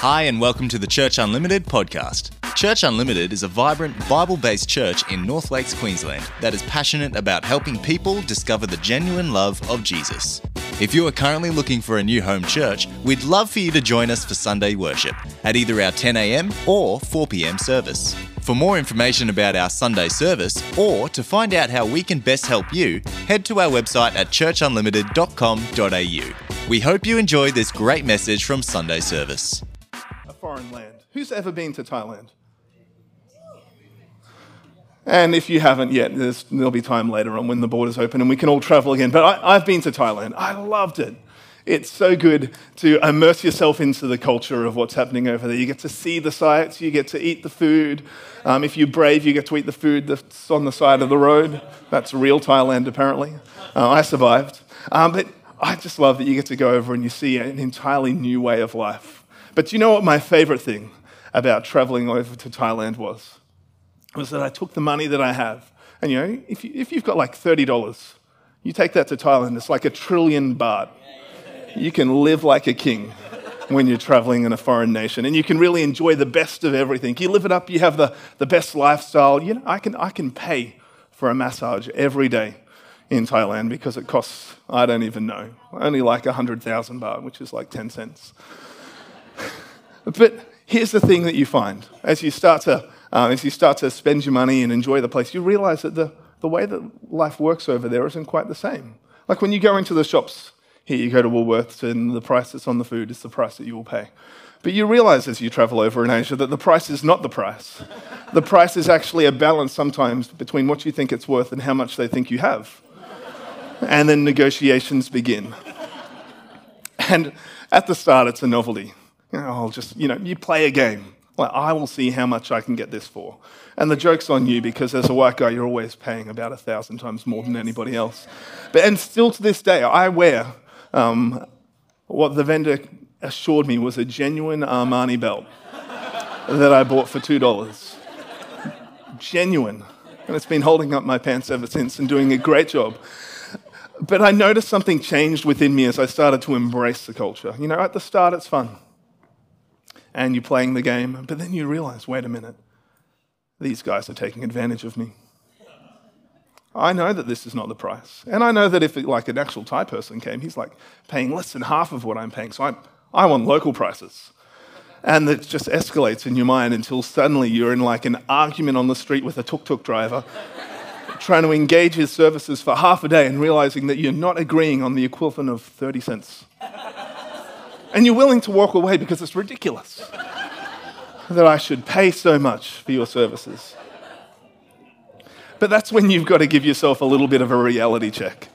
Hi, and welcome to the Church Unlimited podcast. Church Unlimited is a vibrant, Bible based church in North Lakes, Queensland that is passionate about helping people discover the genuine love of Jesus. If you are currently looking for a new home church, we'd love for you to join us for Sunday worship at either our 10am or 4pm service. For more information about our Sunday service or to find out how we can best help you, head to our website at churchunlimited.com.au. We hope you enjoy this great message from Sunday service. Foreign land. Who's ever been to Thailand? And if you haven't yet, there'll be time later on when the borders open and we can all travel again. But I, I've been to Thailand. I loved it. It's so good to immerse yourself into the culture of what's happening over there. You get to see the sights, you get to eat the food. Um, if you're brave, you get to eat the food that's on the side of the road. That's real Thailand, apparently. Uh, I survived. Um, but I just love that you get to go over and you see an entirely new way of life. But you know what my favorite thing about traveling over to Thailand was? Was that I took the money that I have, and you know, if, you, if you've got like $30, you take that to Thailand, it's like a trillion baht. You can live like a king when you're traveling in a foreign nation, and you can really enjoy the best of everything. You live it up, you have the, the best lifestyle. You know, I can, I can pay for a massage every day in Thailand because it costs, I don't even know, only like 100,000 baht, which is like 10 cents. But here's the thing that you find as you start to, uh, as you start to spend your money and enjoy the place, you realize that the, the way that life works over there isn't quite the same. Like when you go into the shops here, you go to Woolworths, and the price that's on the food is the price that you will pay. But you realize as you travel over in Asia that the price is not the price. The price is actually a balance sometimes between what you think it's worth and how much they think you have. And then negotiations begin. And at the start, it's a novelty. You know, I'll just, you know, you play a game. Like, I will see how much I can get this for. And the joke's on you because as a white guy, you're always paying about a thousand times more than anybody else. But, and still to this day, I wear um, what the vendor assured me was a genuine Armani belt that I bought for $2. Genuine. And it's been holding up my pants ever since and doing a great job. But I noticed something changed within me as I started to embrace the culture. You know, at the start, it's fun. And you're playing the game, but then you realize wait a minute, these guys are taking advantage of me. I know that this is not the price. And I know that if, like, an actual Thai person came, he's like paying less than half of what I'm paying. So I, I want local prices. And it just escalates in your mind until suddenly you're in like an argument on the street with a tuk tuk driver trying to engage his services for half a day and realizing that you're not agreeing on the equivalent of 30 cents. And you're willing to walk away because it's ridiculous that I should pay so much for your services. But that's when you've got to give yourself a little bit of a reality check.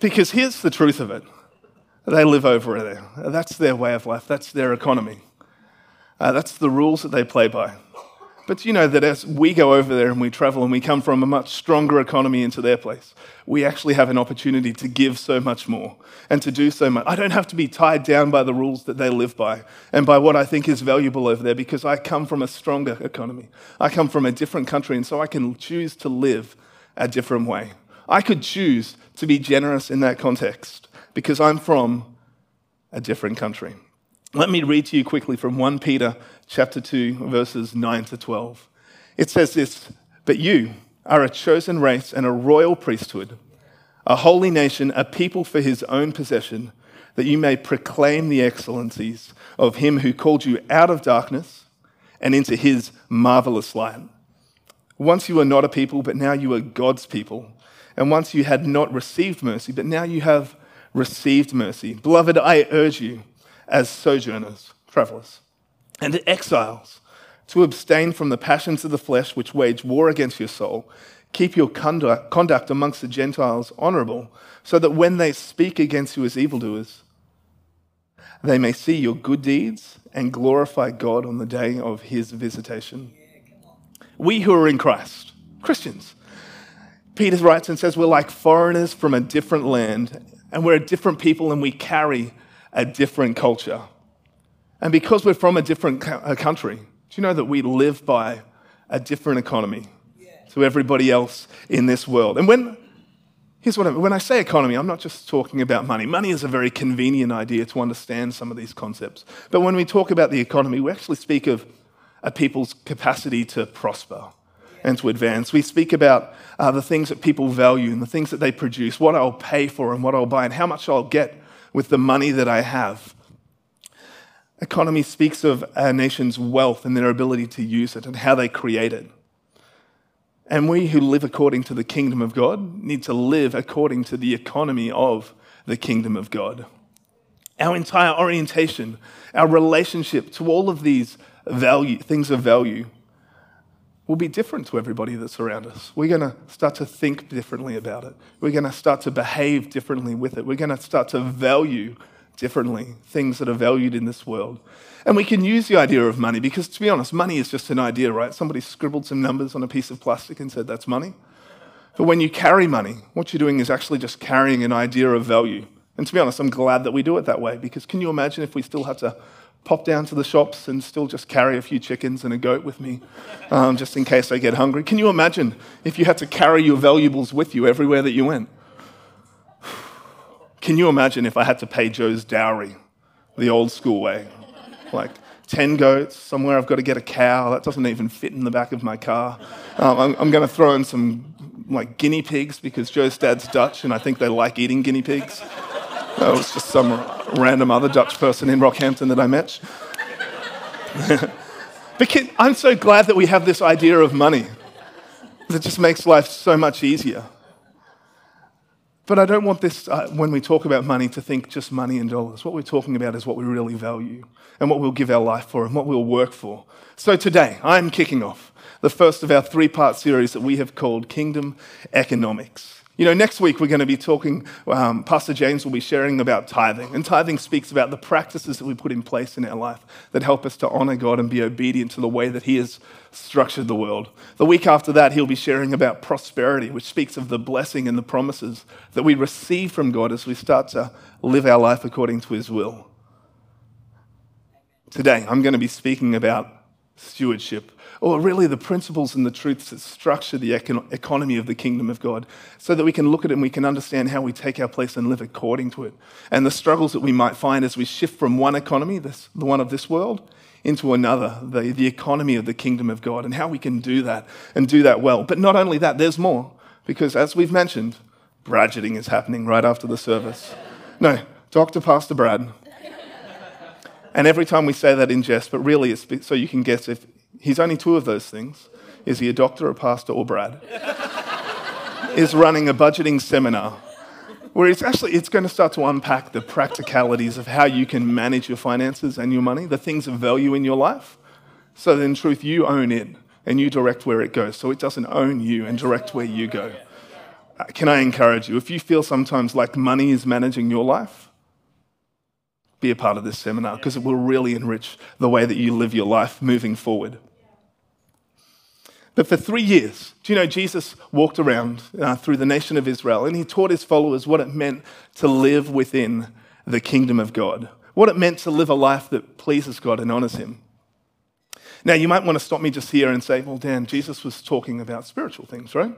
Because here's the truth of it they live over there. That's their way of life, that's their economy. Uh, that's the rules that they play by. But you know that as we go over there and we travel and we come from a much stronger economy into their place, we actually have an opportunity to give so much more and to do so much. I don't have to be tied down by the rules that they live by and by what I think is valuable over there because I come from a stronger economy. I come from a different country, and so I can choose to live a different way. I could choose to be generous in that context because I'm from a different country. Let me read to you quickly from 1 Peter chapter 2 verses 9 to 12. It says this, "But you are a chosen race and a royal priesthood, a holy nation, a people for his own possession, that you may proclaim the excellencies of him who called you out of darkness and into his marvelous light. Once you were not a people, but now you are God's people. And once you had not received mercy, but now you have received mercy. Beloved, I urge you, as sojourners, travelers, and to exiles, to abstain from the passions of the flesh which wage war against your soul. Keep your conduct, amongst the Gentiles honorable, so that when they speak against you as evildoers, they may see your good deeds and glorify God on the day of his visitation. We who are in Christ, Christians, Peter writes and says we're like foreigners from a different land, and we're a different people, and we carry a different culture. And because we're from a different uh, country, do you know that we live by a different economy to everybody else in this world? And when, Here's what I mean. When I say economy, I'm not just talking about money. Money is a very convenient idea to understand some of these concepts. But when we talk about the economy, we actually speak of a people's capacity to prosper and to advance. We speak about uh, the things that people value and the things that they produce, what I'll pay for and what I'll buy, and how much I'll get with the money that I have. Economy speaks of a nation's wealth and their ability to use it and how they create it. And we who live according to the kingdom of God need to live according to the economy of the kingdom of God. Our entire orientation, our relationship to all of these value, things of value will be different to everybody that's around us. We're going to start to think differently about it. We're going to start to behave differently with it. We're going to start to value differently things that are valued in this world. And we can use the idea of money because, to be honest, money is just an idea, right? Somebody scribbled some numbers on a piece of plastic and said, that's money. But when you carry money, what you're doing is actually just carrying an idea of value. And to be honest, I'm glad that we do it that way because can you imagine if we still had to pop down to the shops and still just carry a few chickens and a goat with me um, just in case I get hungry? Can you imagine if you had to carry your valuables with you everywhere that you went? Can you imagine if I had to pay Joe's dowry the old school way? like 10 goats. Somewhere I've got to get a cow. That doesn't even fit in the back of my car. Um, I'm, I'm going to throw in some like guinea pigs because Joe's dad's Dutch and I think they like eating guinea pigs. That was just some random other Dutch person in Rockhampton that I met. but I'm so glad that we have this idea of money. It just makes life so much easier. But I don't want this, uh, when we talk about money, to think just money and dollars. What we're talking about is what we really value and what we'll give our life for and what we'll work for. So today, I'm kicking off the first of our three part series that we have called Kingdom Economics. You know, next week we're going to be talking, um, Pastor James will be sharing about tithing. And tithing speaks about the practices that we put in place in our life that help us to honor God and be obedient to the way that He has structured the world. The week after that, he'll be sharing about prosperity, which speaks of the blessing and the promises that we receive from God as we start to live our life according to His will. Today, I'm going to be speaking about stewardship or really the principles and the truths that structure the econ- economy of the kingdom of God, so that we can look at it and we can understand how we take our place and live according to it. And the struggles that we might find as we shift from one economy, this, the one of this world, into another, the, the economy of the kingdom of God, and how we can do that and do that well. But not only that, there's more, because as we've mentioned, Bradgeting is happening right after the service. No, Dr. Pastor Brad. And every time we say that in jest, but really it's so you can guess if He's only two of those things. Is he a doctor, a pastor, or Brad? is running a budgeting seminar where it's actually it's going to start to unpack the practicalities of how you can manage your finances and your money, the things of value in your life. So that in truth, you own it and you direct where it goes. So it doesn't own you and direct where you go. Uh, can I encourage you? If you feel sometimes like money is managing your life, be a part of this seminar because it will really enrich the way that you live your life moving forward. But for three years, do you know Jesus walked around uh, through the nation of Israel and he taught his followers what it meant to live within the kingdom of God, what it meant to live a life that pleases God and honors him. Now, you might want to stop me just here and say, well, Dan, Jesus was talking about spiritual things, right?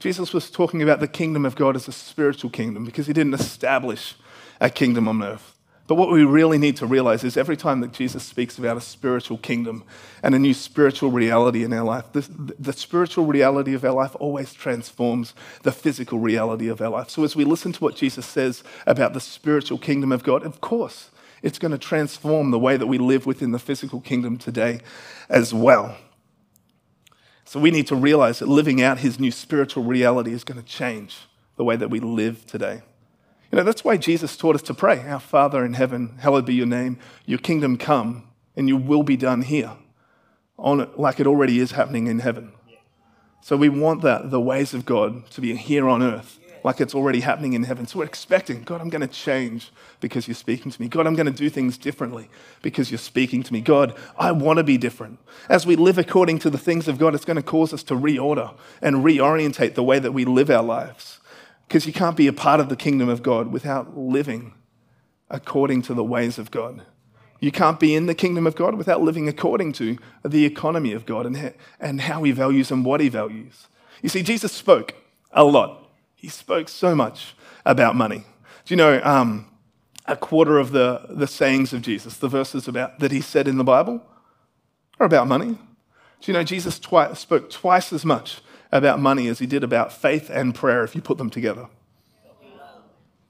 Jesus was talking about the kingdom of God as a spiritual kingdom because he didn't establish a kingdom on earth. But what we really need to realize is every time that Jesus speaks about a spiritual kingdom and a new spiritual reality in our life, the, the, spiritual reality of our life always transforms the physical reality of our life. So as we listen to what Jesus says about the spiritual kingdom of God, of course, it's going to transform the way that we live within the physical kingdom today as well. So we need to realize that living out his new spiritual reality is going to change the way that we live today. You know, that's why Jesus taught us to pray Our Father in heaven, hallowed be your name, your kingdom come, and your will be done here, on it, like it already is happening in heaven. So we want that, the ways of God, to be here on earth, like it's already happening in heaven. So we're expecting, God, I'm going to change because you're speaking to me. God, I'm going to do things differently because you're speaking to me. God, I want to be different. As we live according to the things of God, it's going to cause us to reorder and reorientate the way that we live our lives. Because you can't be a part of the kingdom of God without living according to the ways of God. You can't be in the kingdom of God without living according to the economy of God and, and how he values and what he values. You see, Jesus spoke a lot He spoke so much about money. Do you know um, a quarter of the, the sayings of Jesus, the verses about, that he said in the Bible, are about money? Do you know Jesus twi- spoke twice as much about money as he did about faith and prayer if you put them together?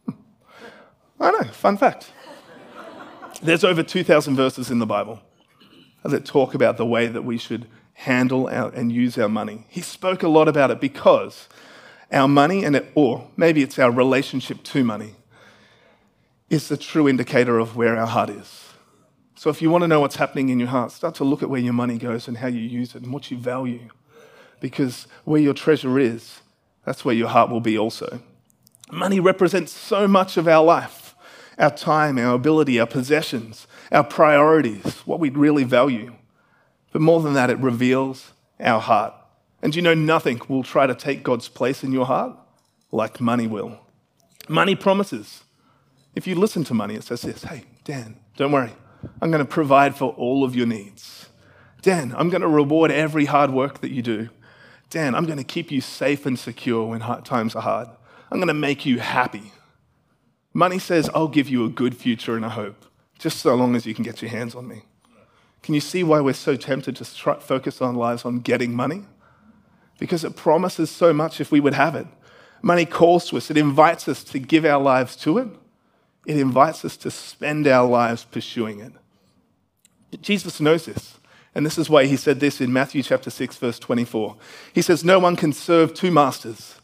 I know, fun fact. There's over 2,000 verses in the Bible that talk about the way that we should handle our, and use our money. He spoke a lot about it because our money, and it, or maybe it's our relationship to money, is the true indicator of where our heart is. So if you want to know what's happening in your heart, start to look at where your money goes and how you use it and what you value. Because where your treasure is, that's where your heart will be also. Money represents so much of our life our time, our ability, our possessions, our priorities, what we really value. But more than that, it reveals our heart. And you know, nothing will try to take God's place in your heart like money will. Money promises. If you listen to money, it says this Hey, Dan, don't worry. I'm going to provide for all of your needs. Dan, I'm going to reward every hard work that you do. Dan, I'm going to keep you safe and secure when times are hard. I'm going to make you happy. Money says, I'll give you a good future and a hope, just so long as you can get your hands on me. Can you see why we're so tempted to focus our lives on getting money? Because it promises so much if we would have it. Money calls to us, it invites us to give our lives to it, it invites us to spend our lives pursuing it. Jesus knows this. And this is why he said this in Matthew chapter 6, verse 24. He says, No one can serve two masters.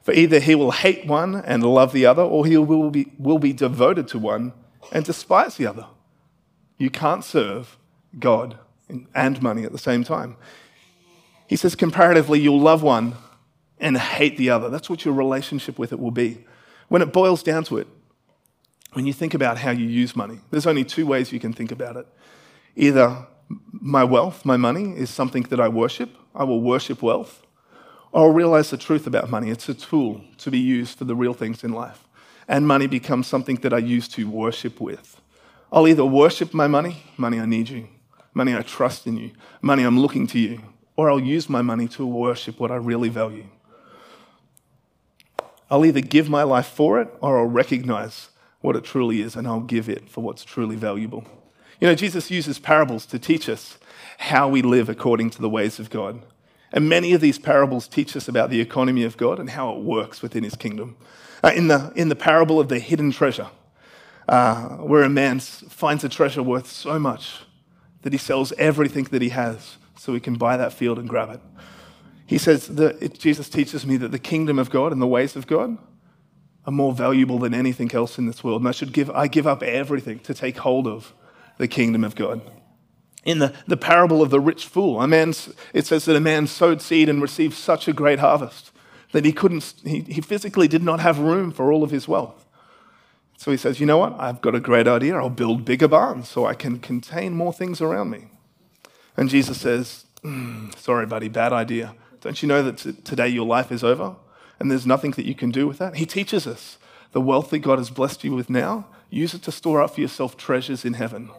For either he will hate one and love the other, or he will be, will be devoted to one and despise the other. You can't serve God and money at the same time. He says, comparatively, you'll love one and hate the other. That's what your relationship with it will be. When it boils down to it, when you think about how you use money, there's only two ways you can think about it. Either my wealth, my money, is something that I worship, I will worship wealth, I'll realize the truth about money. It's a tool to be used for the real things in life. And money becomes something that I use to worship with. I'll either worship my money, money, I need you, money, I trust in you, money, I'm looking to you, or I'll use my money to worship what I really value. I'll either give my life for it or I'll recognize what it truly is and I'll give it for what's truly valuable. You know, Jesus uses parables to teach us how we live according to the ways of God. And many of these parables teach us about the economy of God and how it works within his kingdom. Uh, in, the, in the parable of the hidden treasure, uh, where a man finds a treasure worth so much that he sells everything that he has so he can buy that field and grab it. He says that it, Jesus teaches me that the kingdom of God and the ways of God are more valuable than anything else in this world. And I should give, I give up everything to take hold of the kingdom of God in the, the parable of the rich fool. A man, it says that a man sowed seed and received such a great harvest that he couldn't, he, he physically did not have room for all of his wealth. So he says, You know what? I've got a great idea. I'll build bigger barns so I can contain more things around me. And Jesus says, mm, Sorry, buddy, bad idea. Don't you know that t- today your life is over and there's nothing that you can do with that? He teaches us the wealth that God has blessed you with now, use it to store up for yourself treasures in heaven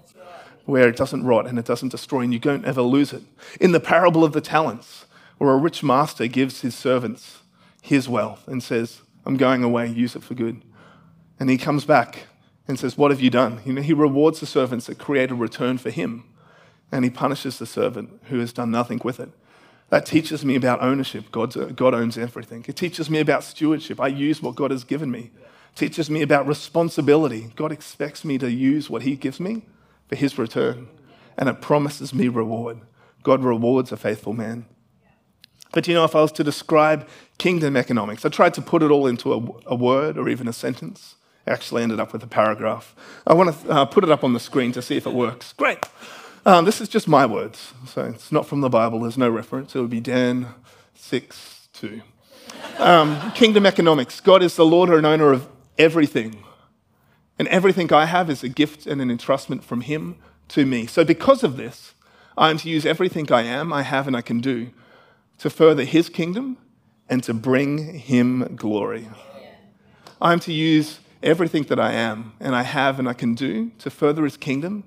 where it doesn't rot and it doesn't destroy and you don't ever lose it. In the parable of the talents, where a rich master gives his servants his wealth and says, I'm going away, use it for good. And he comes back and says, What have you done? He rewards the servants that create a return for him, and he punishes the servant who has done nothing with it. That teaches me about ownership. God's, God owns everything. It teaches me about stewardship. I use what God has given me. It teaches me about responsibility. God expects me to use what he gives me for his return, and it promises me reward. God rewards a faithful man. But you know, if I was to describe kingdom economics, I tried to put it all into a, a word or even a sentence. I actually ended up with a paragraph. I want to uh, put it up on the screen to see if it works. Great. Um, this is just my words, so it's not from the Bible. There's no reference. It would be Dan 6 2. Um, kingdom economics. God is the Lord and owner of everything. And everything I have is a gift and an entrustment from Him to me. So, because of this, I am to use everything I am, I have, and I can do to further His kingdom and to bring Him glory. I am to use everything that I am and I have and I can do to further His kingdom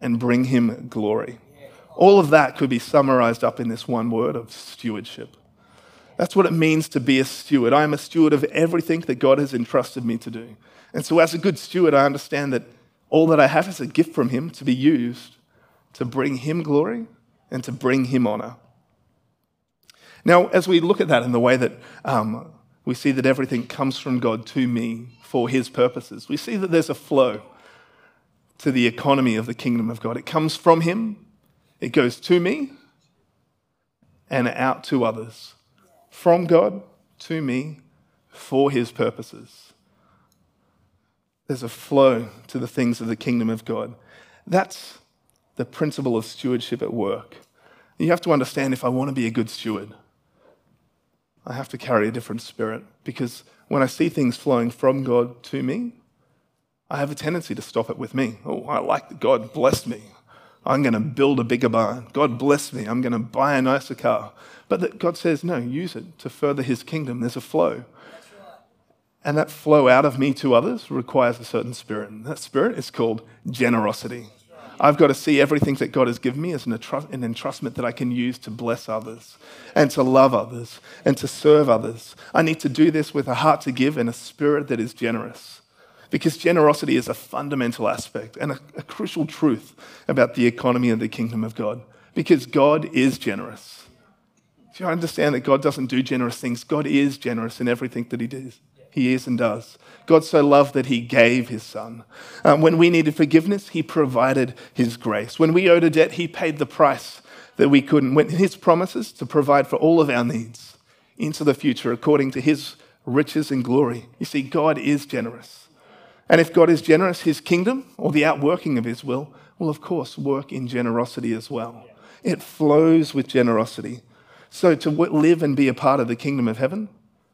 and bring Him glory. All of that could be summarized up in this one word of stewardship. That's what it means to be a steward. I am a steward of everything that God has entrusted me to do. And so, as a good steward, I understand that all that I have is a gift from Him to be used to bring Him glory and to bring Him honor. Now, as we look at that in the way that um, we see that everything comes from God to me for His purposes, we see that there's a flow to the economy of the kingdom of God. It comes from Him, it goes to me, and out to others. From God to me for His purposes. There's a flow to the things of the kingdom of God. That's the principle of stewardship at work. You have to understand if I want to be a good steward, I have to carry a different spirit because when I see things flowing from God to me, I have a tendency to stop it with me. Oh, I like that God blessed me. I'm going to build a bigger barn. God bless me. I'm going to buy a nicer car. But that God says, no, use it to further his kingdom. There's a flow. And that flow out of me to others requires a certain spirit. And that spirit is called generosity. I've got to see everything that God has given me as an, entrustment that I can use to bless others and to love others and to serve others. I need to do this with a heart to give and a spirit that is generous. Because generosity is a fundamental aspect and a, a crucial truth about the economy of the kingdom of God. Because God is generous. Do you understand that God doesn't do generous things? God is generous in everything that He does. He is and does. God so loved that he gave his son. Um, when we needed forgiveness, he provided his grace. When we owed a debt, he paid the price that we couldn't. When his promises to provide for all of our needs into the future according to his riches and glory. You see, God is generous. And if God is generous, his kingdom or the outworking of his will will, of course, work in generosity as well. It flows with generosity. So to live and be a part of the kingdom of heaven,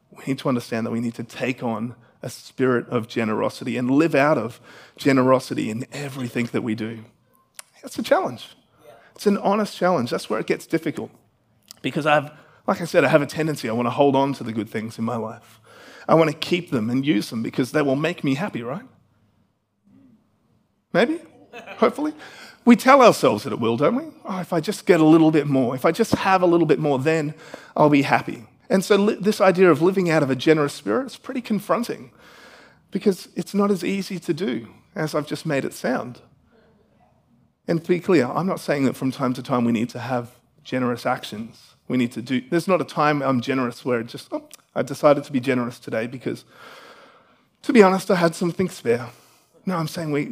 we need to understand that we need to take on a spirit of generosity and live out of generosity in everything that we do. It's a challenge. It's an honest challenge. That's where it gets difficult. Because I've, like I said, I have a tendency, I want to hold on to the good things in my life. I want to keep them and use them because they will make me happy, right? Maybe? Hopefully? We tell ourselves that it will, don't we? Oh, if I just get a little bit more, if I just have a little bit more, then I'll be happy. And so, li- this idea of living out of a generous spirit is pretty confronting because it's not as easy to do as I've just made it sound. And to be clear, I'm not saying that from time to time we need to have generous actions. We need to do, there's not a time I'm generous where it just, oh, I decided to be generous today because, to be honest, I had something spare. No, I'm saying we,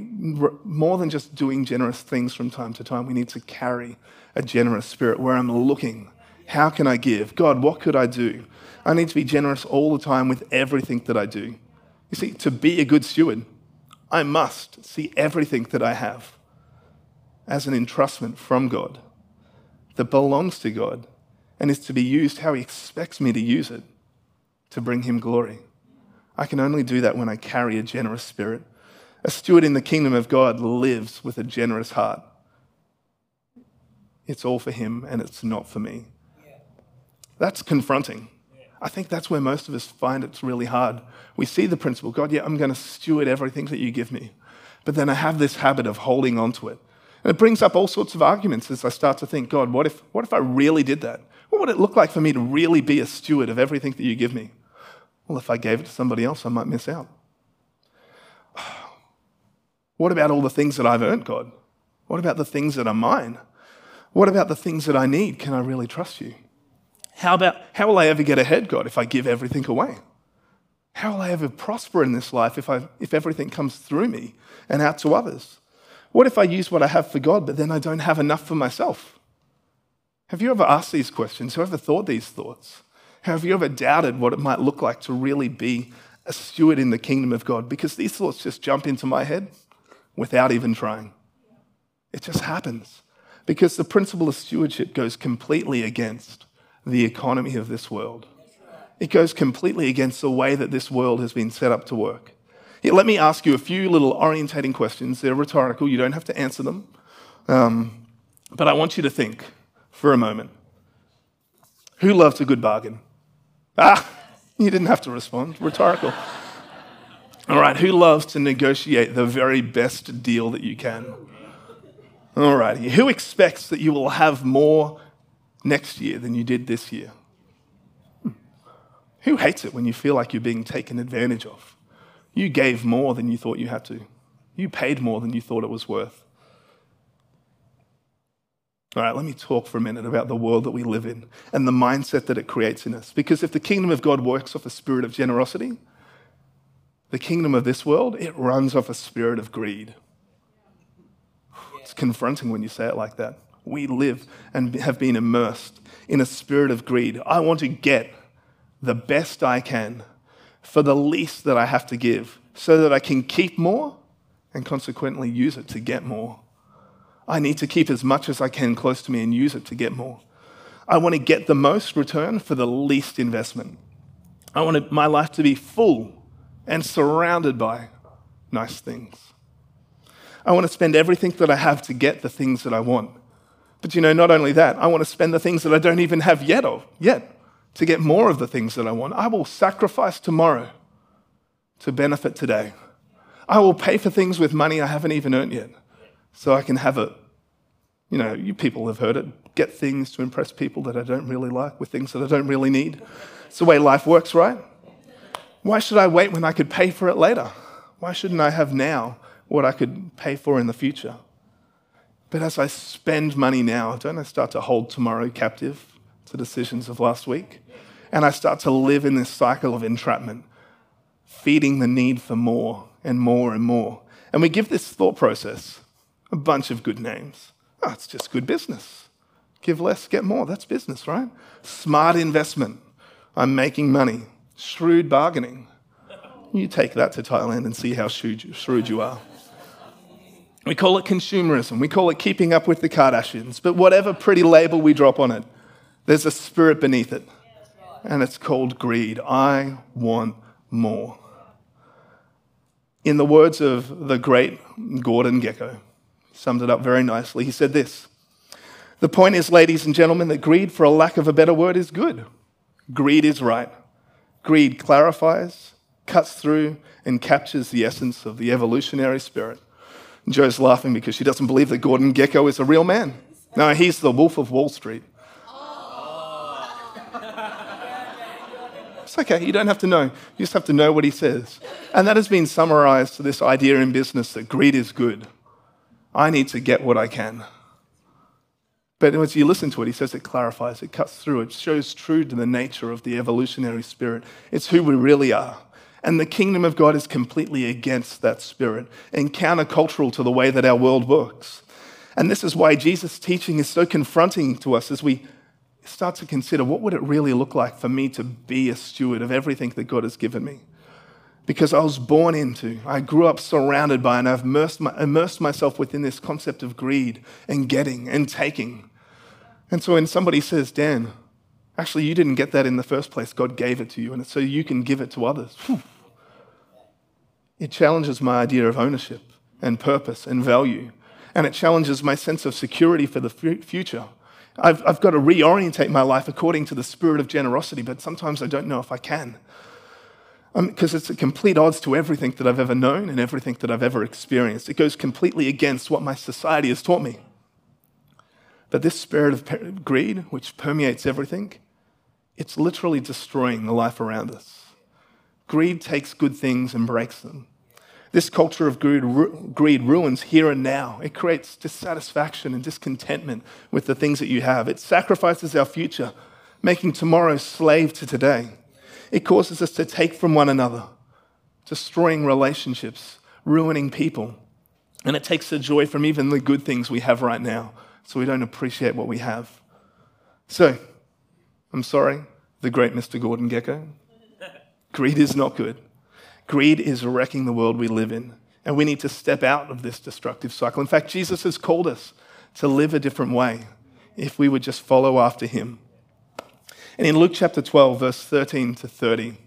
more than just doing generous things from time to time, we need to carry a generous spirit where I'm looking how can I give? God, what could I do? I need to be generous all the time with everything that I do. You see, to be a good steward, I must see everything that I have as an entrustment from God that belongs to God and is to be used how He expects me to use it to bring Him glory. I can only do that when I carry a generous spirit. A steward in the kingdom of God lives with a generous heart. It's all for Him and it's not for me. That's confronting. I think that's where most of us find it's really hard. We see the principle God, yeah, I'm going to steward everything that you give me. But then I have this habit of holding on to it. And it brings up all sorts of arguments as I start to think, God, what if, what if I really did that? What would it look like for me to really be a steward of everything that you give me? Well, if I gave it to somebody else, I might miss out. What about all the things that I've earned, God? What about the things that are mine? What about the things that I need? Can I really trust you? How about, how will I ever get ahead, God, if I give everything away? How will I ever prosper in this life if, I, if everything comes through me and out to others? What if I use what I have for God, but then I don't have enough for myself? Have you ever asked these questions? Have you ever thought these thoughts? Have you ever doubted what it might look like to really be a steward in the kingdom of God? Because these thoughts just jump into my head without even trying. It just happens. Because the principle of stewardship goes completely against the economy of this world. It goes completely against the way that this world has been set up to work. Here, let me ask you a few little orientating questions. They're rhetorical, you don't have to answer them. Um, but I want you to think for a moment. Who loves a good bargain? Ah, you didn't have to respond. Rhetorical. All right, who loves to negotiate the very best deal that you can? All right, who expects that you will have more next year than you did this year. Who hates it when you feel like you're being taken advantage of? You gave more than you thought you had to. You paid more than you thought it was worth. All right, let me talk for a minute about the world that we live in and the mindset that it creates in us. Because if the kingdom of God works off a spirit of generosity, the kingdom of this world, it runs off a spirit of greed. It's confronting when you say it like that. We live and have been immersed in a spirit of greed. I want to get the best I can for the least that I have to give so that I can keep more and consequently use it to get more. I need to keep as much as I can close to me and use it to get more. I want to get the most return for the least investment. I want my life to be full and surrounded by nice things. I want to spend everything that I have to get the things that I want. But you know, not only that, I want to spend the things that I don't even have yet of yet to get more of the things that I want. I will sacrifice tomorrow to benefit today. I will pay for things with money I haven't even earned yet so I can have it. You know, you people have heard it get things to impress people that I don't really like with things that I don't really need. It's the way life works, right? Why should I wait when I could pay for it later? Why shouldn't I have now what I could pay for in the future? But as I spend money now, don't I start to hold tomorrow captive to decisions of last week? And I start to live in this cycle of entrapment, feeding the need for more and more and more. And we give this thought process a bunch of good names. Oh, it's just good business. Give less, get more. That's business, right? Smart investment. I'm making money. Shrewd bargaining. You take that to Thailand and see how shrewd you are. We call it consumerism. We call it keeping up with the Kardashians. But whatever pretty label we drop on it, there's a spirit beneath it. And it's called greed. I want more. In the words of the great Gordon Gekko, summed it up very nicely. He said this The point is, ladies and gentlemen, that greed, for a lack of a better word, is good. Greed is right. Greed clarifies, cuts through, and captures the essence of the evolutionary spirit. And Joe's laughing because she doesn't believe that Gordon Gekko is a real man. No, he's the wolf of Wall Street. It's okay, you don't have to know. You just have to know what he says. And that has been summarized to this idea in business that greed is good. I need to get what I can. But as you listen to it, he says it clarifies, it cuts through, it shows true to the nature of the evolutionary spirit. It's who we really are. And the kingdom of God is completely against that spirit and countercultural to the way that our world works. And this is why Jesus' teaching is so confronting to us as we start to consider what would it really look like for me to be a steward of everything that God has given me because I was born into, I grew up surrounded by, and I've immersed, my, immersed myself within this concept of greed and getting and taking. And so when somebody says, Dan, actually, you didn't get that in the first place, God gave it to you, and so you can give it to others. It challenges my idea of ownership and purpose and value, and it challenges my sense of security for the future. I've, I've got to reorientate my life according to the spirit of generosity, but sometimes I don't know if I can because um, it's at complete odds to everything that I've ever known and everything that I've ever experienced. It goes completely against what my society has taught me. But this spirit of greed, which permeates everything, it's literally destroying the life around us. Greed takes good things and breaks them. This culture of greed, ru- greed ruins here and now. It creates dissatisfaction and discontentment with the things that you have. It sacrifices our future, making tomorrow slave to today. It causes us to take from one another, destroying relationships, ruining people. And it takes the joy from even the good things we have right now, so we don't appreciate what we have. So, I'm sorry, the great Mr. Gordon Gekko. Greed is not good. Greed is wrecking the world we live in. And we need to step out of this destructive cycle. In fact, Jesus has called us to live a different way if we would just follow after him. And in Luke chapter 12, verse 13 to 30,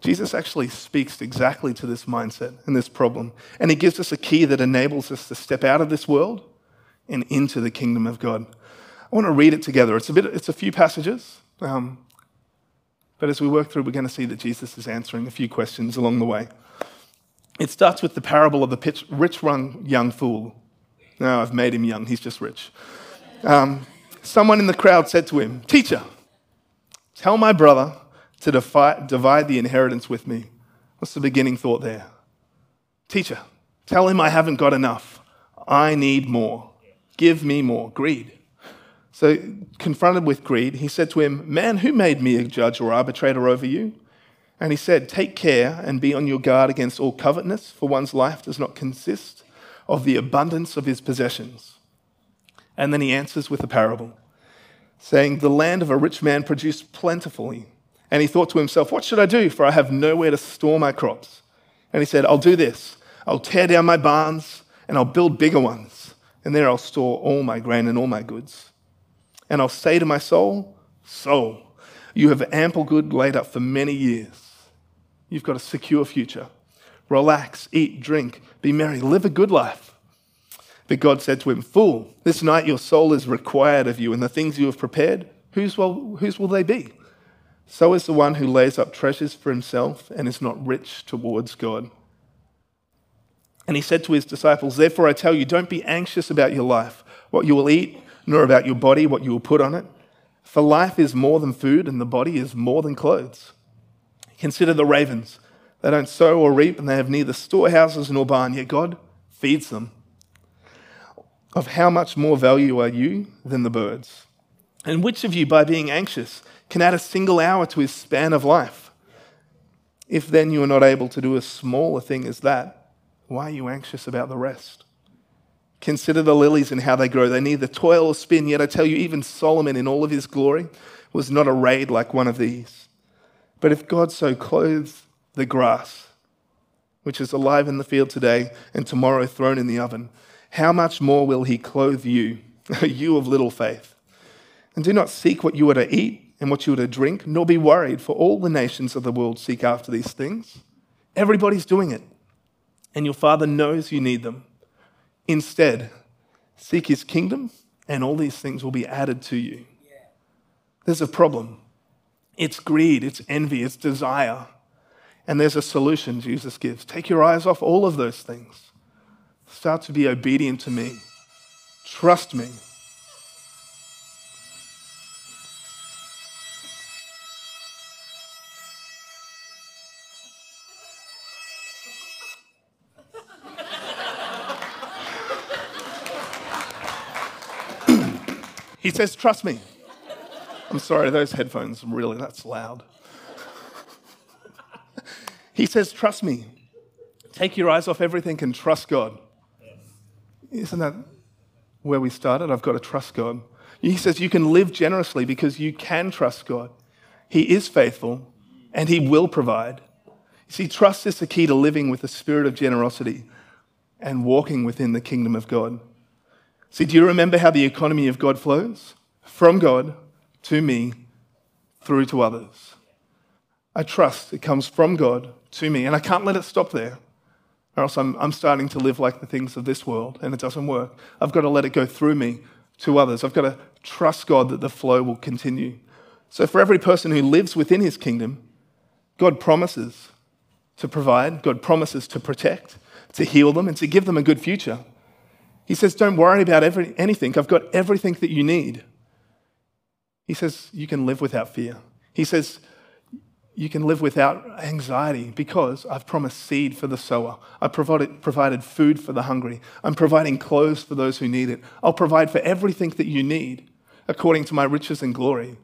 Jesus actually speaks exactly to this mindset and this problem. And he gives us a key that enables us to step out of this world and into the kingdom of God. I want to read it together. It's a, bit, it's a few passages. Um, but as we work through, we're going to see that Jesus is answering a few questions along the way. It starts with the parable of the rich young fool. No, I've made him young, he's just rich. Um, someone in the crowd said to him, Teacher, Tell my brother to defi- divide the inheritance with me. What's the beginning thought there? Teacher, tell him I haven't got enough. I need more. Give me more. Greed. So, confronted with greed, he said to him, Man, who made me a judge or arbitrator over you? And he said, Take care and be on your guard against all covetousness, for one's life does not consist of the abundance of his possessions. And then he answers with a parable, saying, The land of a rich man produced plentifully. And he thought to himself, What should I do? For I have nowhere to store my crops. And he said, I'll do this. I'll tear down my barns and I'll build bigger ones. And there I'll store all my grain and all my goods. And I'll say to my soul, Soul, you have ample good laid up for many years. You've got a secure future. Relax, eat, drink, be merry, live a good life. But God said to him, Fool, this night your soul is required of you, and the things you have prepared, whose will, whose will they be? So is the one who lays up treasures for himself and is not rich towards God. And he said to his disciples, Therefore I tell you, don't be anxious about your life, what you will eat nor about your body what you will put on it. For life is more than food, and the body is more than clothes. Consider the ravens. They don't sow or reap, and they have neither storehouses nor barn, yet God feeds them. Of how much more value are you than the birds? And which of you, by being anxious, can add a single hour to his span of life? If then you are not able to do as small a thing as that, why are you anxious about the rest? Consider the lilies and how they grow. They neither toil or spin, yet I tell you, even Solomon in all of his glory was not arrayed like one of these. But if God so clothes the grass, which is alive in the field today and tomorrow thrown in the oven, how much more will he clothe you, you of little faith? And do not seek what you are to eat and what you are to drink, nor be worried, for all the nations of the world seek after these things. Everybody's doing it, and your Father knows you need them. Instead, seek his kingdom, and all these things will be added to you. There's a problem. It's greed, it's envy, it's desire. And there's a solution Jesus gives. Take your eyes off all of those things. Start to be obedient to me. Trust me. He says, Trust me. I'm sorry, those headphones, really, that's loud. he says, Trust me. Take your eyes off everything and trust God. Isn't that where we started? I've got to trust God. He says, You can live generously because you can trust God. He is faithful and He will provide. You see, trust is the key to living with a spirit of generosity and walking within the kingdom of God. See, do you remember how the economy of God flows? From God to me, through to others. I trust it comes from God to me, and I can't let it stop there, or else I'm, I'm starting to live like the things of this world, and it doesn't work. I've got to let it go through me to others. I've got to trust God that the flow will continue. So, for every person who lives within his kingdom, God promises to provide, God promises to protect, to heal them, and to give them a good future. He says, Don't worry about every, anything. I've got everything that you need. He says, You can live without fear. He says, You can live without anxiety because I've promised seed for the sower. I've provided, provided food for the hungry. I'm providing clothes for those who need it. I'll provide for everything that you need according to my riches and glory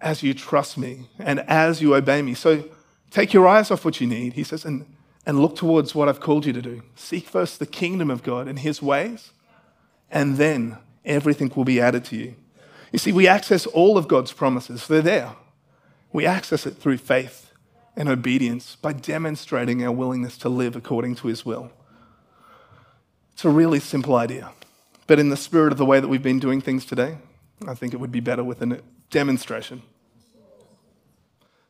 as you trust me and as you obey me. So take your eyes off what you need, he says, and and look towards what I've called you to do. Seek first the kingdom of God and his ways, and then everything will be added to you. You see, we access all of God's promises, they're there. We access it through faith and obedience by demonstrating our willingness to live according to his will. It's a really simple idea. But in the spirit of the way that we've been doing things today, I think it would be better with a demonstration.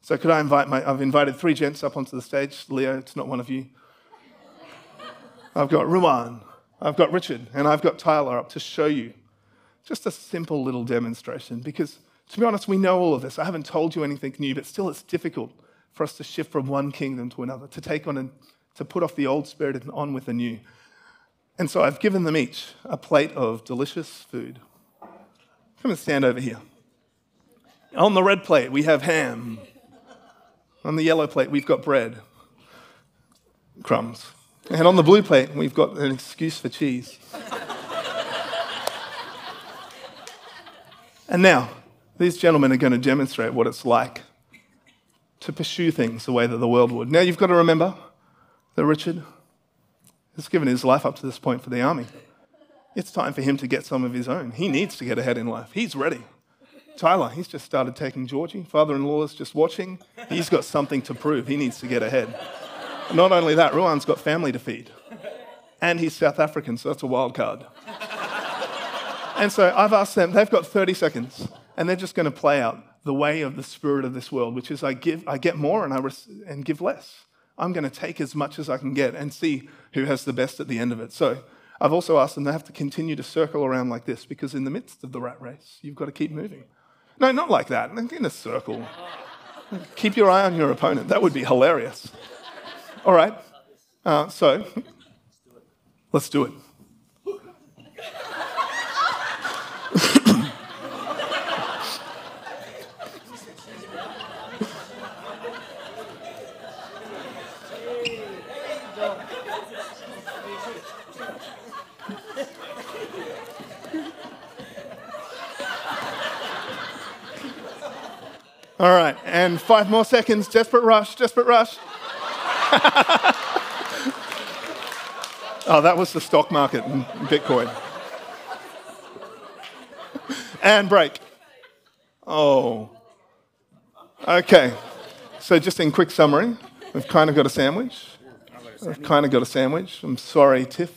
So could I invite my, I've invited three gents up onto the stage. Leo, it's not one of you. I've got Ruan, I've got Richard, and I've got Tyler up to show you just a simple little demonstration because to be honest, we know all of this. I haven't told you anything new, but still it's difficult for us to shift from one kingdom to another, to take on and to put off the old spirit and on with the new. And so I've given them each a plate of delicious food. Come and stand over here. On the red plate, we have ham, On the yellow plate, we've got bread, crumbs. And on the blue plate, we've got an excuse for cheese. and now, these gentlemen are going to demonstrate what it's like to pursue things the way that the world would. Now, you've got to remember that Richard has given his life up to this point for the army. It's time for him to get some of his own. He needs to get ahead in life. He's ready. Tyler, he's just started taking Georgie. Father in law is just watching. He's got something to prove. He needs to get ahead. Not only that, Ruan's got family to feed. And he's South African, so that's a wild card. and so I've asked them, they've got 30 seconds, and they're just going to play out the way of the spirit of this world, which is I, give, I get more and, I res- and give less. I'm going to take as much as I can get and see who has the best at the end of it. So I've also asked them to have to continue to circle around like this because in the midst of the rat race, you've got to keep moving. No, not like that, in a circle. Keep your eye on your opponent. That would be hilarious. All right. Uh, so, let's do it. All right, and five more seconds. Desperate rush, desperate rush. oh, that was the stock market in Bitcoin. and break. Oh. Okay. So, just in quick summary, we've kind of got a sandwich. We've kind of got a sandwich. I'm sorry, Tiff.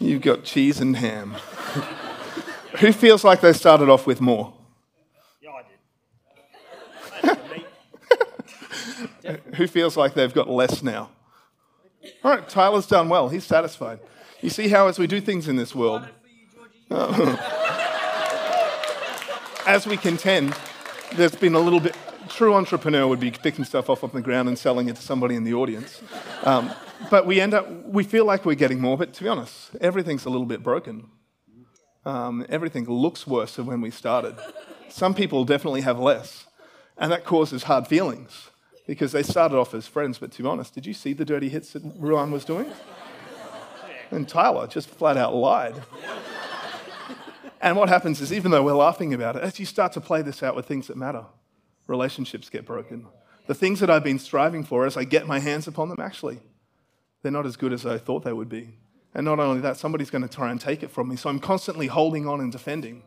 You've got cheese and ham. Who feels like they started off with more? Who feels like they've got less now? All right, Tyler's done well. He's satisfied. You see how, as we do things in this world, as we contend, there's been a little bit. True entrepreneur would be picking stuff off of the ground and selling it to somebody in the audience. Um, but we end up, we feel like we're getting more, but to be honest, everything's a little bit broken. Um, everything looks worse than when we started. Some people definitely have less, and that causes hard feelings because they started off as friends, but to be honest, did you see the dirty hits that Ruan was doing? And Tyler just flat out lied. And what happens is, even though we're laughing about it, as you start to play this out with things that matter, relationships get broken. The things that I've been striving for, as I get my hands upon them, actually, they're not as good as I thought they would be. And not only that, somebody's going to try and take it from me. So I'm constantly holding on and defending,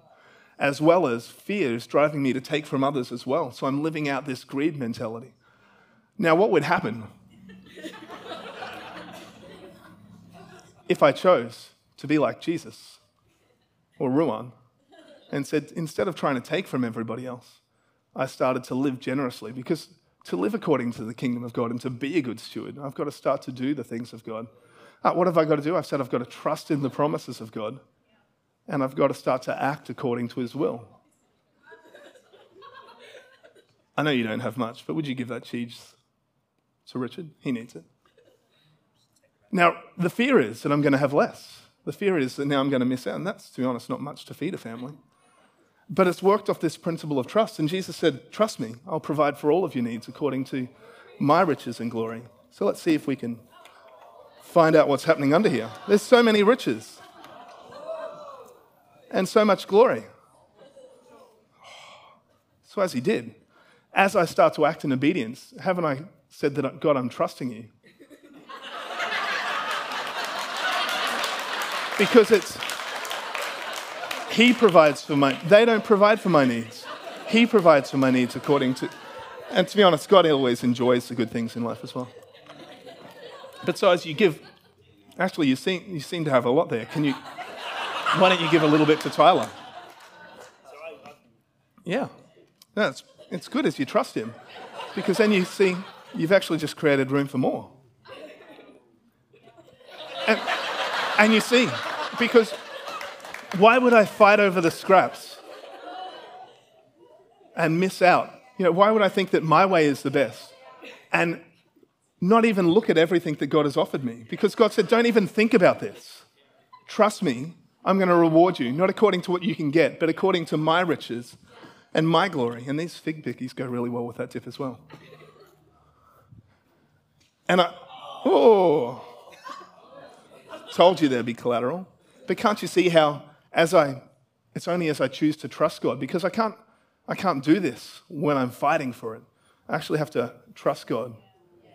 as well as fear is driving me to take from others as well. So I'm living out this greed mentality. Now, what would happen if I chose to be like Jesus or Ruan and said, instead of trying to take from everybody else, I started to live generously because to live according to the kingdom of God and to be a good steward, I've got to start to do the things of God. Uh, what have I got to do? I've said I've got to trust in the promises of God and I've got to start to act according to his will. I know you don't have much, but would you give that cheese so, Richard, he needs it. Now, the fear is that I'm going to have less. The fear is that now I'm going to miss out. And that's, to be honest, not much to feed a family. But it's worked off this principle of trust. And Jesus said, Trust me, I'll provide for all of your needs according to my riches and glory. So let's see if we can find out what's happening under here. There's so many riches and so much glory. So, as he did, as I start to act in obedience, haven't I said that, God, I'm trusting you. because it's, He provides for my, they don't provide for my needs. He provides for my needs according to, and to be honest, God always enjoys the good things in life as well. But so as you give, actually, you seem, you seem to have a lot there. Can you, why don't you give a little bit to Tyler? Yeah, that's it's good as you trust him, because then you see you've actually just created room for more. And, and you see, because why would I fight over the scraps and miss out? You know, why would I think that my way is the best and not even look at everything that God has offered me? Because God said, don't even think about this. Trust me, I'm going to reward you, not according to what you can get, but according to my riches and my glory. And these fig pickies go really well with that tip as well. And I, oh, told you there'd be collateral. But can't you see how, as I, it's only as I choose to trust God, because I can't, I can't do this when I'm fighting for it. I actually have to trust God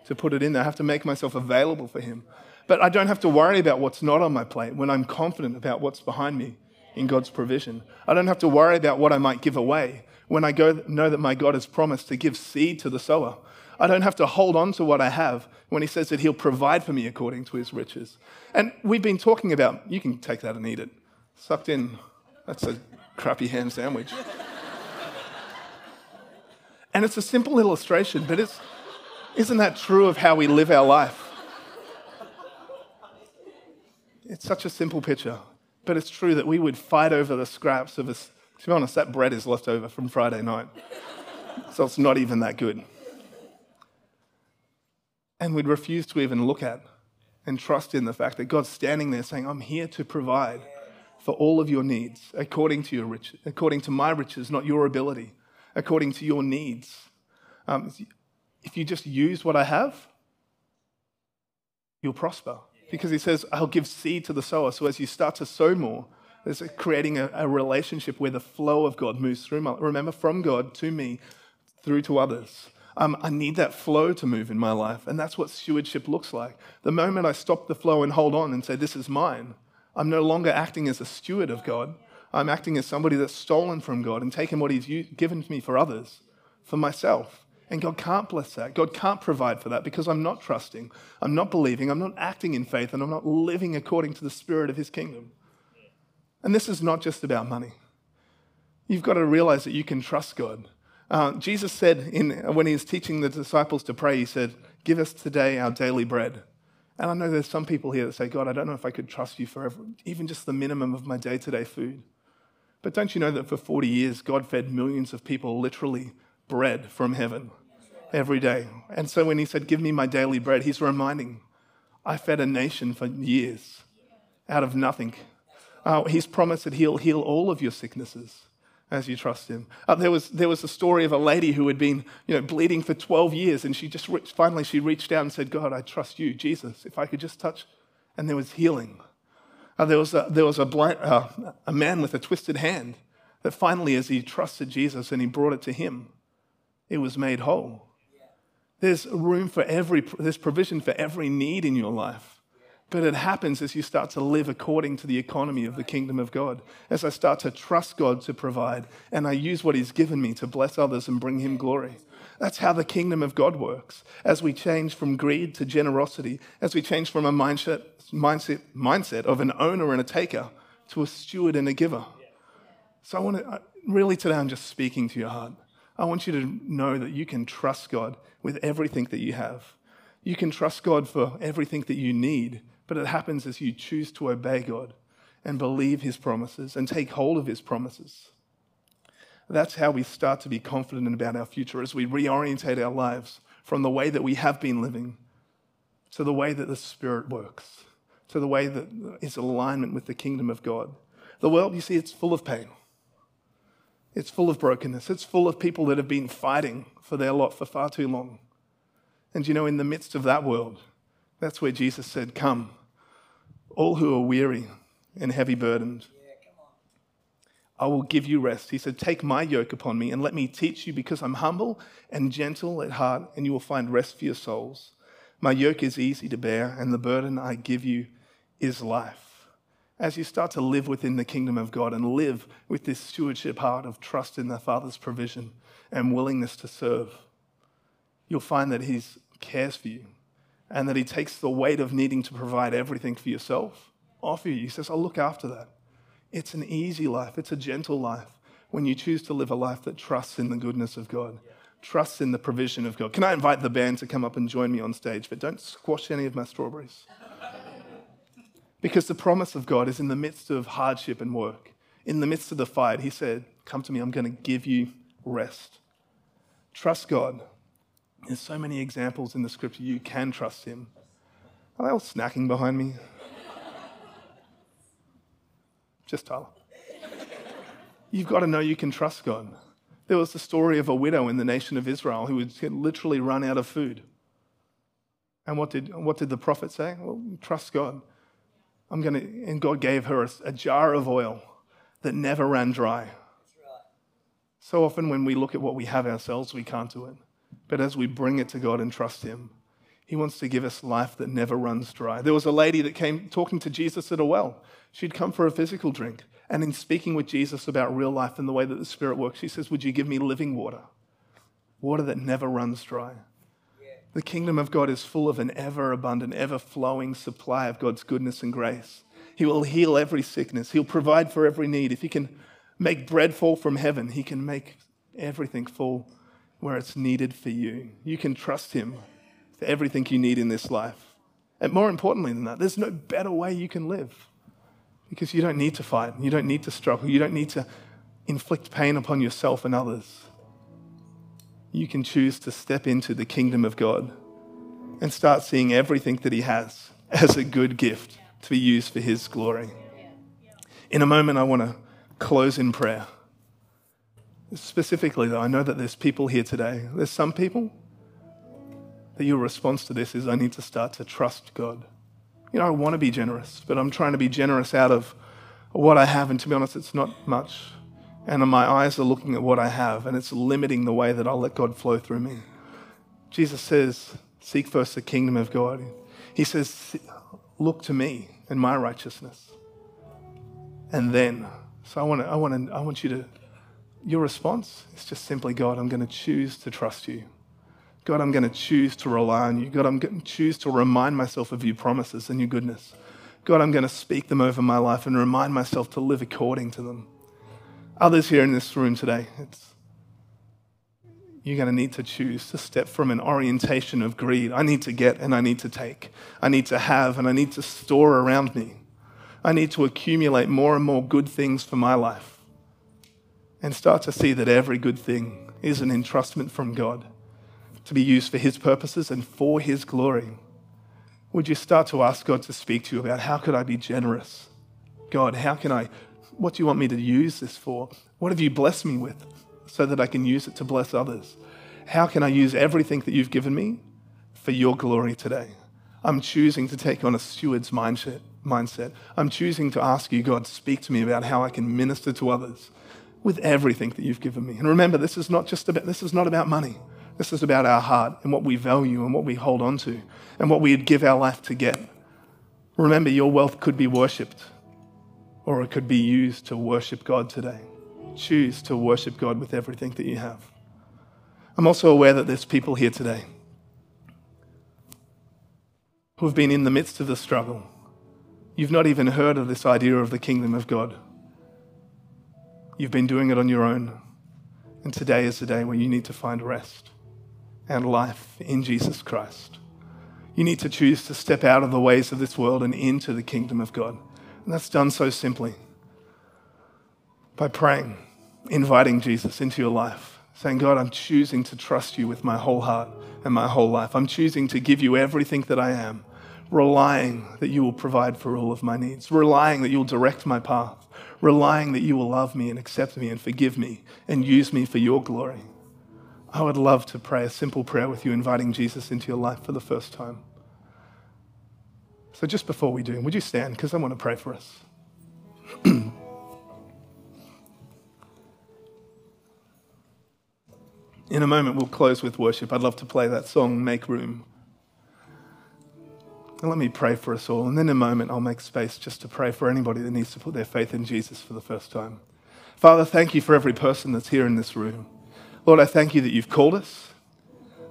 to put it in there. I have to make myself available for Him. But I don't have to worry about what's not on my plate when I'm confident about what's behind me in God's provision. I don't have to worry about what I might give away when I go, know that my God has promised to give seed to the sower. I don't have to hold on to what I have when He says that He'll provide for me according to His riches. And we've been talking about, you can take that and eat it. Sucked in, that's a crappy ham sandwich. and it's a simple illustration, but it's, isn't that true of how we live our life? It's such a simple picture, but it's true that we would fight over the scraps of us. To be honest, that bread is left over from Friday night, so it's not even that good. And we'd refuse to even look at and trust in the fact that God's standing there saying, I'm here to provide for all of your needs according to your riches, according to my riches, not your ability, according to your needs. Um, if you just use what I have, you'll prosper. Because he says, I'll give seed to the sower. So as you start to sow more, there's creating a, a relationship where the flow of God moves through. My, remember, from God to me, through to others. Um, I need that flow to move in my life. And that's what stewardship looks like. The moment I stop the flow and hold on and say, This is mine, I'm no longer acting as a steward of God. I'm acting as somebody that's stolen from God and taken what He's given to me for others, for myself. And God can't bless that. God can't provide for that because I'm not trusting, I'm not believing, I'm not acting in faith, and I'm not living according to the spirit of His kingdom. And this is not just about money. You've got to realize that you can trust God. Uh, Jesus said in, when he was teaching the disciples to pray, He said, Give us today our daily bread. And I know there's some people here that say, God, I don't know if I could trust you for even just the minimum of my day to day food. But don't you know that for 40 years, God fed millions of people literally bread from heaven? every day. And so when he said, Give me my daily bread, he's reminding, I fed a nation for years out of nothing. Uh, he's promised that he'll heal all of your sicknesses as you trust him. Uh, there, was, there was a story of a lady who had been you know, bleeding for 12 years, and she just reached, finally she reached out and said, God, I trust you, Jesus, if I could just touch. And there was healing. Uh, there was, a, there was a, blind, uh, a man with a twisted hand that finally, as he trusted Jesus and he brought it to him, it was made whole. There's room for every, there's provision for every need in your life. But it happens as you start to live according to the economy of the kingdom of God. As I start to trust God to provide and I use what He's given me to bless others and bring Him glory. That's how the kingdom of God works. As we change from greed to generosity, as we change from a mindset, mindset, mindset of an owner and a taker to a steward and a giver. So I want to, really today, I'm just speaking to your heart. I want you to know that you can trust God with everything that you have. You can trust God for everything that you need, but it happens as you choose to obey God and believe His promises and take hold of His promises. That's how we start to be confident about our future as we reorientate our lives from the way that we have been living to the way that the Spirit works, to the way that is alignment with the kingdom of God. The world, you see, it's full of pain. It's full of brokenness. It's full of people that have been fighting for their lot for far too long. And you know, in the midst of that world, that's where Jesus said, Come, all who are weary and heavy burdened. I will give you rest. He said, Take my yoke upon me and let me teach you because I'm humble and gentle at heart, and you will find rest for your souls. My yoke is easy to bear, and the burden I give you is life as you start to live within the kingdom of God and live with this stewardship heart of trust in the Father's provision and willingness to serve, you'll find that He cares for you and that He takes the weight of needing to provide everything for yourself off you. He says, I'll look after that. It's an easy life, it's a gentle life when you choose to live a life that trusts in the goodness of God. Trusts in the provision of God. Can I invite the band to come up and join me on stage? But don't squash any of my strawberries. Because the promise of God is in the midst of hardship and work, in the midst of the fight. He said, Come to me, I'm going to give you rest. Trust God. There's so many examples in the scripture you can trust Him. Are they all snacking behind me? Just Tyler. You've got to know you can trust God. There was the story of a widow in the nation of Israel who had literally run out of food. And what did, what did the prophet say? Well, trust God. I'm going to, and God gave her a, a jar of oil that never ran dry. So often when we look at what we have ourselves, we can't do it. But as we bring it to God and trust Him, He wants to give us life that never runs dry. There was a lady that came talking to Jesus at a well. She'd come for a physical drink. And in speaking with Jesus about real life and the way that the Spirit works, she says, Would you give me living water? Water that never runs dry. The kingdom of God is full of an ever abundant, ever flowing supply of God's goodness and grace. He will heal every sickness, He'll provide for every need. If He can make bread fall from heaven, He can make everything fall where it's needed for you. You can trust Him for everything you need in this life. And more importantly than that, there's no better way you can live because you don't need to fight, you don't need to struggle, you don't need to inflict pain upon yourself and others you can choose to step into the kingdom of God and start seeing everything that He has as a good gift to be used for His glory. In a moment, I want to close in prayer. Specifically, though, I know that there's people here today. There's some people that your response to this is, I need to start to trust God. You know, I want to be generous, but I'm trying to be generous out of what I have, and to be honest, it's not much and my eyes are looking at what I have, and it's limiting the way that I'll let God flow through me. Jesus says, Seek first the kingdom of God. He says, Look to me and my righteousness. And then, so I want, to, I, want to, I want you to, your response is just simply, God, I'm going to choose to trust you. God, I'm going to choose to rely on you. God, I'm going to choose to remind myself of your promises and your goodness. God, I'm going to speak them over my life and remind myself to live according to them others here in this room today, you're going to need to choose to step from an orientation of greed. I need to get and I need to take. I need to have and I need to store around me. I need to accumulate more and more good things for my life. And start to see that every good thing is an entrustment from God to be used for His purposes and for His glory. Would you start to ask God to speak to you about how could I be generous? God, how can I what do you want me to use this for? What have you blessed me with so that I can use it to bless others? How can I use everything that you've given me for your glory today? I'm choosing to take on a steward's mindset. mindset. I'm choosing to ask you, God, speak to me about how I can minister to others with everything that you've given me. And remember, this is not just about this is not about money. This is about our heart and what we value and what we hold on to and what we'd give our life to get. Remember, your wealth could be worshipped or it could be used to worship God today. Choose to worship God with everything that you have. I'm also aware that there's people here today who have been in the midst of the struggle. You've not even heard of this idea of the kingdom of God. You've been doing it on your own. And today is the day where you need to find rest and life in Jesus Christ. You need to choose to step out of the ways of this world and into the kingdom of God. And that's done so simply by praying, inviting Jesus into your life, saying, God, I'm choosing to trust you with my whole heart and my whole life. I'm choosing to give you everything that I am, relying that you will provide for all of my needs, relying that you'll direct my path, relying that you will love me and accept me and forgive me and use me for your glory. I would love to pray a simple prayer with you, inviting Jesus into your life for the first time. So, just before we do, would you stand? Because I want to pray for us. In a moment, we'll close with worship. I'd love to play that song, Make Room. Let me pray for us all. And then in a moment, I'll make space just to pray for anybody that needs to put their faith in Jesus for the first time. Father, thank you for every person that's here in this room. Lord, I thank you that you've called us.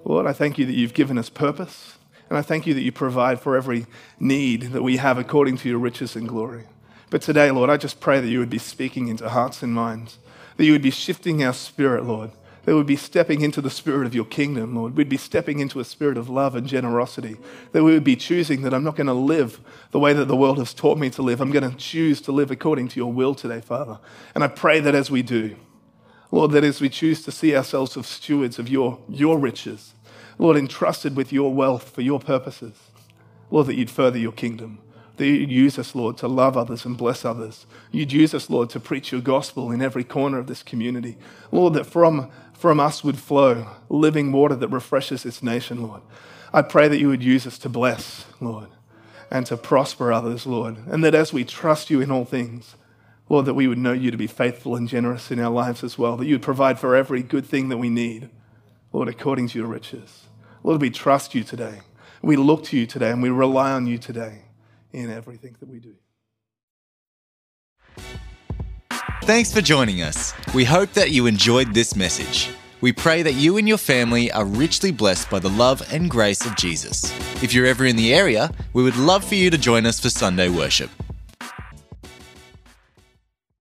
Lord, I thank you that you've given us purpose. And I thank you that you provide for every need that we have according to your riches and glory. But today, Lord, I just pray that you would be speaking into hearts and minds, that you would be shifting our spirit, Lord, that we'd be stepping into the spirit of your kingdom, Lord. We'd be stepping into a spirit of love and generosity, that we would be choosing that I'm not going to live the way that the world has taught me to live. I'm going to choose to live according to your will today, Father. And I pray that as we do, Lord, that as we choose to see ourselves as stewards of your, your riches, Lord, entrusted with your wealth for your purposes. Lord, that you'd further your kingdom. That you'd use us, Lord, to love others and bless others. You'd use us, Lord, to preach your gospel in every corner of this community. Lord, that from, from us would flow living water that refreshes this nation, Lord. I pray that you would use us to bless, Lord, and to prosper others, Lord. And that as we trust you in all things, Lord, that we would know you to be faithful and generous in our lives as well, that you would provide for every good thing that we need, Lord, according to your riches. Lord, we trust you today. We look to you today and we rely on you today in everything that we do. Thanks for joining us. We hope that you enjoyed this message. We pray that you and your family are richly blessed by the love and grace of Jesus. If you're ever in the area, we would love for you to join us for Sunday worship.